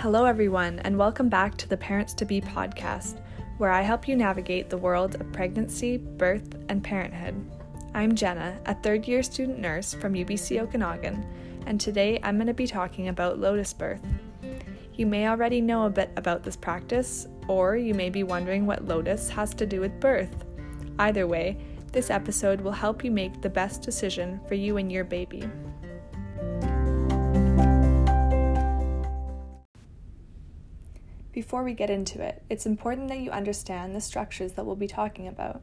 Hello, everyone, and welcome back to the Parents to Be podcast, where I help you navigate the world of pregnancy, birth, and parenthood. I'm Jenna, a third year student nurse from UBC Okanagan, and today I'm going to be talking about lotus birth. You may already know a bit about this practice, or you may be wondering what lotus has to do with birth. Either way, this episode will help you make the best decision for you and your baby. Before we get into it, it's important that you understand the structures that we'll be talking about.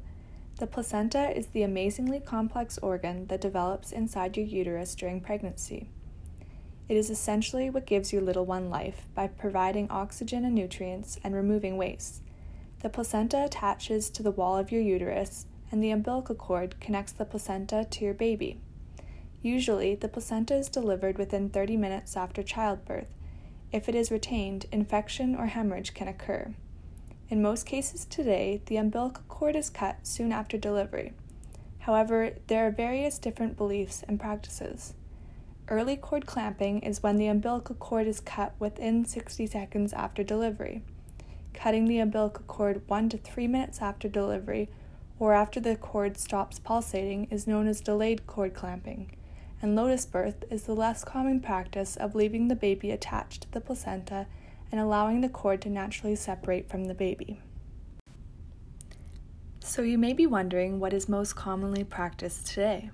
The placenta is the amazingly complex organ that develops inside your uterus during pregnancy. It is essentially what gives your little one life by providing oxygen and nutrients and removing waste. The placenta attaches to the wall of your uterus, and the umbilical cord connects the placenta to your baby. Usually, the placenta is delivered within 30 minutes after childbirth, if it is retained, infection or hemorrhage can occur. In most cases today, the umbilical cord is cut soon after delivery. However, there are various different beliefs and practices. Early cord clamping is when the umbilical cord is cut within 60 seconds after delivery. Cutting the umbilical cord 1 to 3 minutes after delivery or after the cord stops pulsating is known as delayed cord clamping and lotus birth is the less common practice of leaving the baby attached to the placenta and allowing the cord to naturally separate from the baby. So, you may be wondering what is most commonly practiced today.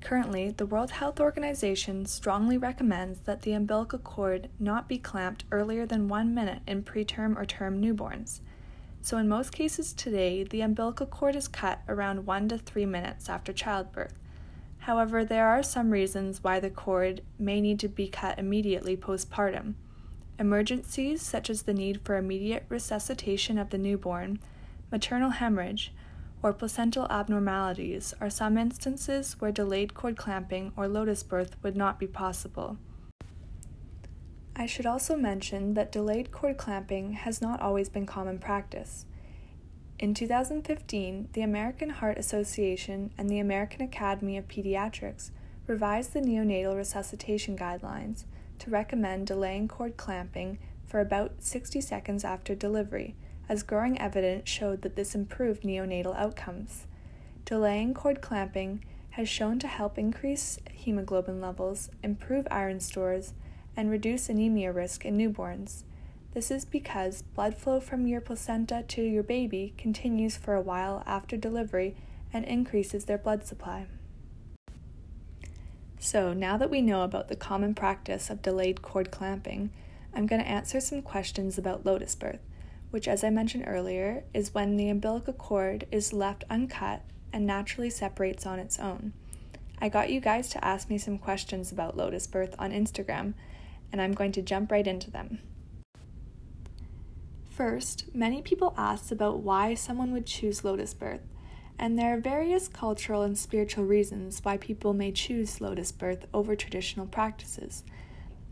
Currently, the World Health Organization strongly recommends that the umbilical cord not be clamped earlier than one minute in preterm or term newborns. So, in most cases today, the umbilical cord is cut around one to three minutes after childbirth However, there are some reasons why the cord may need to be cut immediately postpartum. Emergencies, such as the need for immediate resuscitation of the newborn, maternal hemorrhage, or placental abnormalities, are some instances where delayed cord clamping or lotus birth would not be possible. I should also mention that delayed cord clamping has not always been common practice. In 2015, the American Heart Association and the American Academy of Pediatrics revised the neonatal resuscitation guidelines to recommend delaying cord clamping for about 60 seconds after delivery, as growing evidence showed that this improved neonatal outcomes. Delaying cord clamping has shown to help increase hemoglobin levels, improve iron stores, and reduce anemia risk in newborns. This is because blood flow from your placenta to your baby continues for a while after delivery and increases their blood supply. So, now that we know about the common practice of delayed cord clamping, I'm going to answer some questions about lotus birth, which, as I mentioned earlier, is when the umbilical cord is left uncut and naturally separates on its own. I got you guys to ask me some questions about lotus birth on Instagram, and I'm going to jump right into them. First, many people ask about why someone would choose lotus birth, and there are various cultural and spiritual reasons why people may choose lotus birth over traditional practices.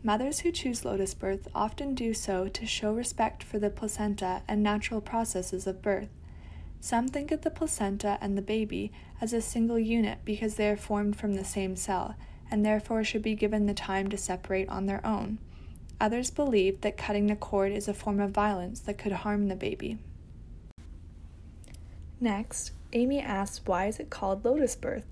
Mothers who choose lotus birth often do so to show respect for the placenta and natural processes of birth. Some think of the placenta and the baby as a single unit because they are formed from the same cell and therefore should be given the time to separate on their own. Others believe that cutting the cord is a form of violence that could harm the baby. Next, Amy asks why is it called lotus birth?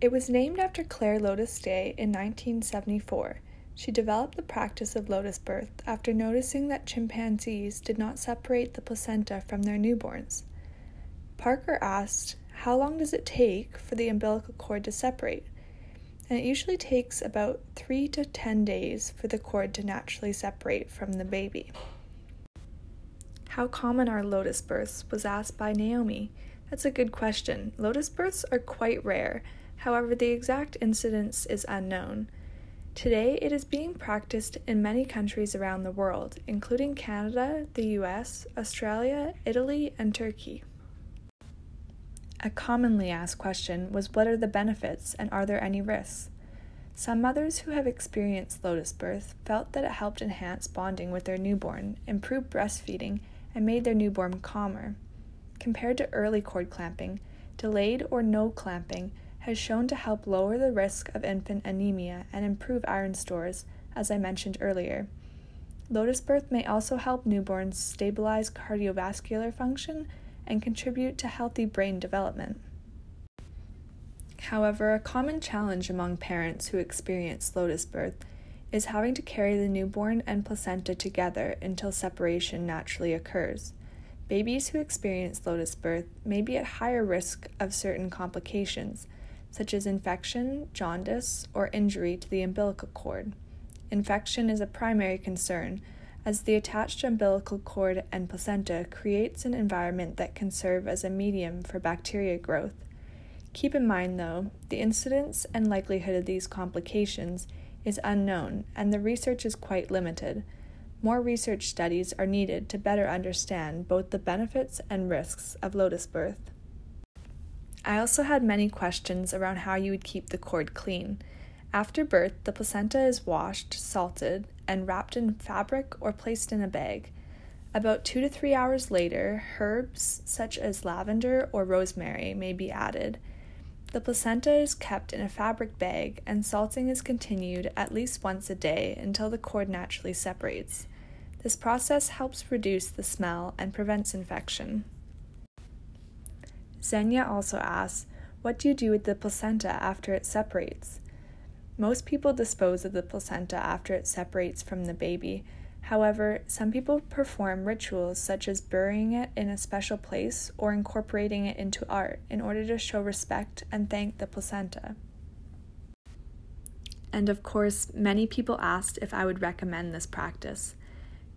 It was named after Clair Lotus Day in 1974. She developed the practice of lotus birth after noticing that chimpanzees did not separate the placenta from their newborns. Parker asked, How long does it take for the umbilical cord to separate? And it usually takes about 3 to 10 days for the cord to naturally separate from the baby. How common are lotus births was asked by Naomi. That's a good question. Lotus births are quite rare, however, the exact incidence is unknown. Today, it is being practiced in many countries around the world, including Canada, the US, Australia, Italy, and Turkey. A commonly asked question was what are the benefits and are there any risks? Some mothers who have experienced lotus birth felt that it helped enhance bonding with their newborn, improved breastfeeding, and made their newborn calmer. Compared to early cord clamping, delayed or no clamping has shown to help lower the risk of infant anemia and improve iron stores, as I mentioned earlier. Lotus birth may also help newborns stabilize cardiovascular function and contribute to healthy brain development. However, a common challenge among parents who experience lotus birth is having to carry the newborn and placenta together until separation naturally occurs. Babies who experience lotus birth may be at higher risk of certain complications, such as infection, jaundice, or injury to the umbilical cord. Infection is a primary concern, as the attached umbilical cord and placenta creates an environment that can serve as a medium for bacteria growth. Keep in mind, though, the incidence and likelihood of these complications is unknown, and the research is quite limited. More research studies are needed to better understand both the benefits and risks of lotus birth. I also had many questions around how you would keep the cord clean. After birth, the placenta is washed, salted, and wrapped in fabric or placed in a bag. About two to three hours later, herbs such as lavender or rosemary may be added. The placenta is kept in a fabric bag, and salting is continued at least once a day until the cord naturally separates. This process helps reduce the smell and prevents infection. Xenia also asks, What do you do with the placenta after it separates? Most people dispose of the placenta after it separates from the baby. However, some people perform rituals such as burying it in a special place or incorporating it into art in order to show respect and thank the placenta. And of course, many people asked if I would recommend this practice.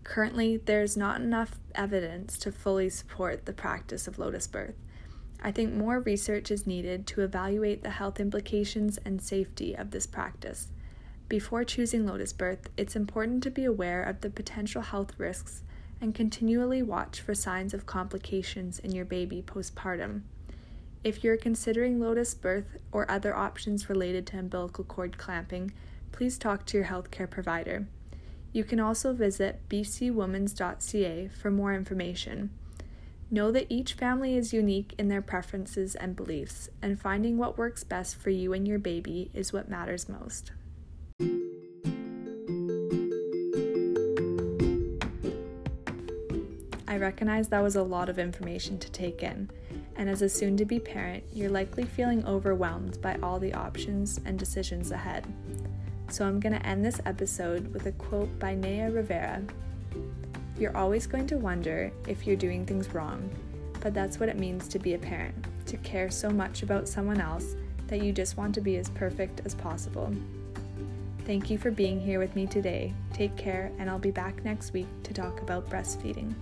Currently, there is not enough evidence to fully support the practice of lotus birth. I think more research is needed to evaluate the health implications and safety of this practice. Before choosing lotus birth, it's important to be aware of the potential health risks and continually watch for signs of complications in your baby postpartum. If you're considering lotus birth or other options related to umbilical cord clamping, please talk to your healthcare provider. You can also visit bcwomens.ca for more information. Know that each family is unique in their preferences and beliefs, and finding what works best for you and your baby is what matters most. I recognize that was a lot of information to take in, and as a soon to be parent, you're likely feeling overwhelmed by all the options and decisions ahead. So I'm going to end this episode with a quote by Naya Rivera you're always going to wonder if you're doing things wrong, but that's what it means to be a parent to care so much about someone else that you just want to be as perfect as possible. Thank you for being here with me today. Take care, and I'll be back next week to talk about breastfeeding.